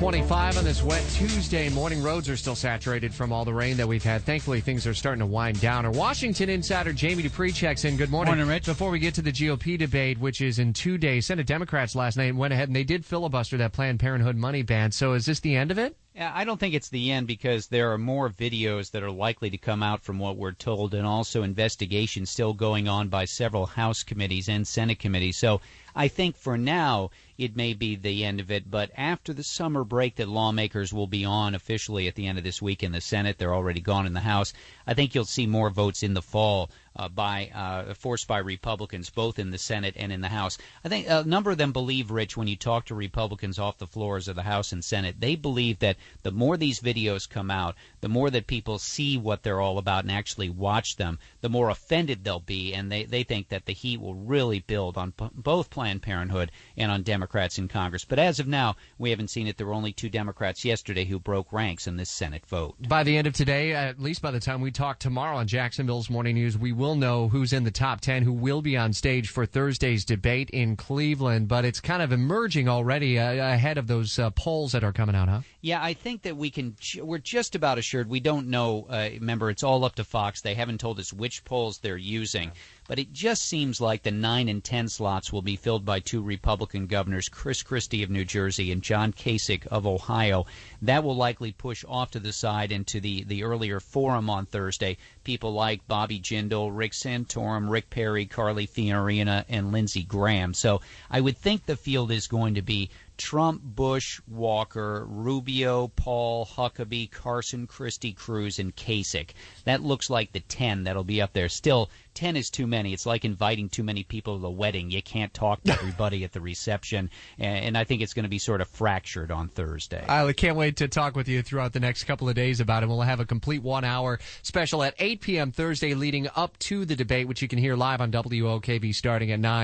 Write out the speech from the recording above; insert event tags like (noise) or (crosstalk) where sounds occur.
625 on this wet Tuesday morning. Roads are still saturated from all the rain that we've had. Thankfully, things are starting to wind down. Our Washington insider Jamie Dupree checks in. Good morning. Morning, Rich. Before we get to the GOP debate, which is in two days, Senate Democrats last night went ahead and they did filibuster that Planned Parenthood money ban. So is this the end of it? I don't think it's the end because there are more videos that are likely to come out from what we're told, and also investigations still going on by several House committees and Senate committees. So I think for now it may be the end of it, but after the summer break that lawmakers will be on officially at the end of this week in the Senate, they're already gone in the House. I think you'll see more votes in the fall uh, by uh, forced by Republicans, both in the Senate and in the House. I think a number of them believe, Rich, when you talk to Republicans off the floors of the House and Senate, they believe that the more these videos come out, the more that people see what they're all about and actually watch them, the more offended they'll be, and they, they think that the heat will really build on p- both Planned Parenthood and on Democrats in Congress. But as of now, we haven't seen it. There were only two Democrats yesterday who broke ranks in this Senate vote. By the end of today, at least by the time we talk tomorrow on Jacksonville's Morning News, we will know who's in the top 10, who will be on stage for Thursday's debate in Cleveland. But it's kind of emerging already uh, ahead of those uh, polls that are coming out, huh? Yeah, I think that we can. We're just about assured. We don't know. Uh, remember, it's all up to Fox. They haven't told us which polls they're using. But it just seems like the 9 and 10 slots will be filled by two Republican governors, Chris Christie of New Jersey and John Kasich of Ohio. That will likely push off to the side into the, the earlier forum on Thursday. People like Bobby Jindal, Rick Santorum, Rick Perry, Carly Fiorina, and Lindsey Graham. So I would think the field is going to be Trump, Bush, Walker, Rubio, Paul, Huckabee, Carson, Christie, Cruz, and Kasich. That looks like the 10 that'll be up there. Still, 10 is too many. It's like inviting too many people to the wedding. You can't talk to (laughs) everybody at the reception. And I think it's going to be sort of fractured on Thursday. I can't wait to talk with you throughout the next couple of days about it. We'll have a complete one hour special at 8 p.m. Thursday leading up to the debate, which you can hear live on WOKV starting at 9.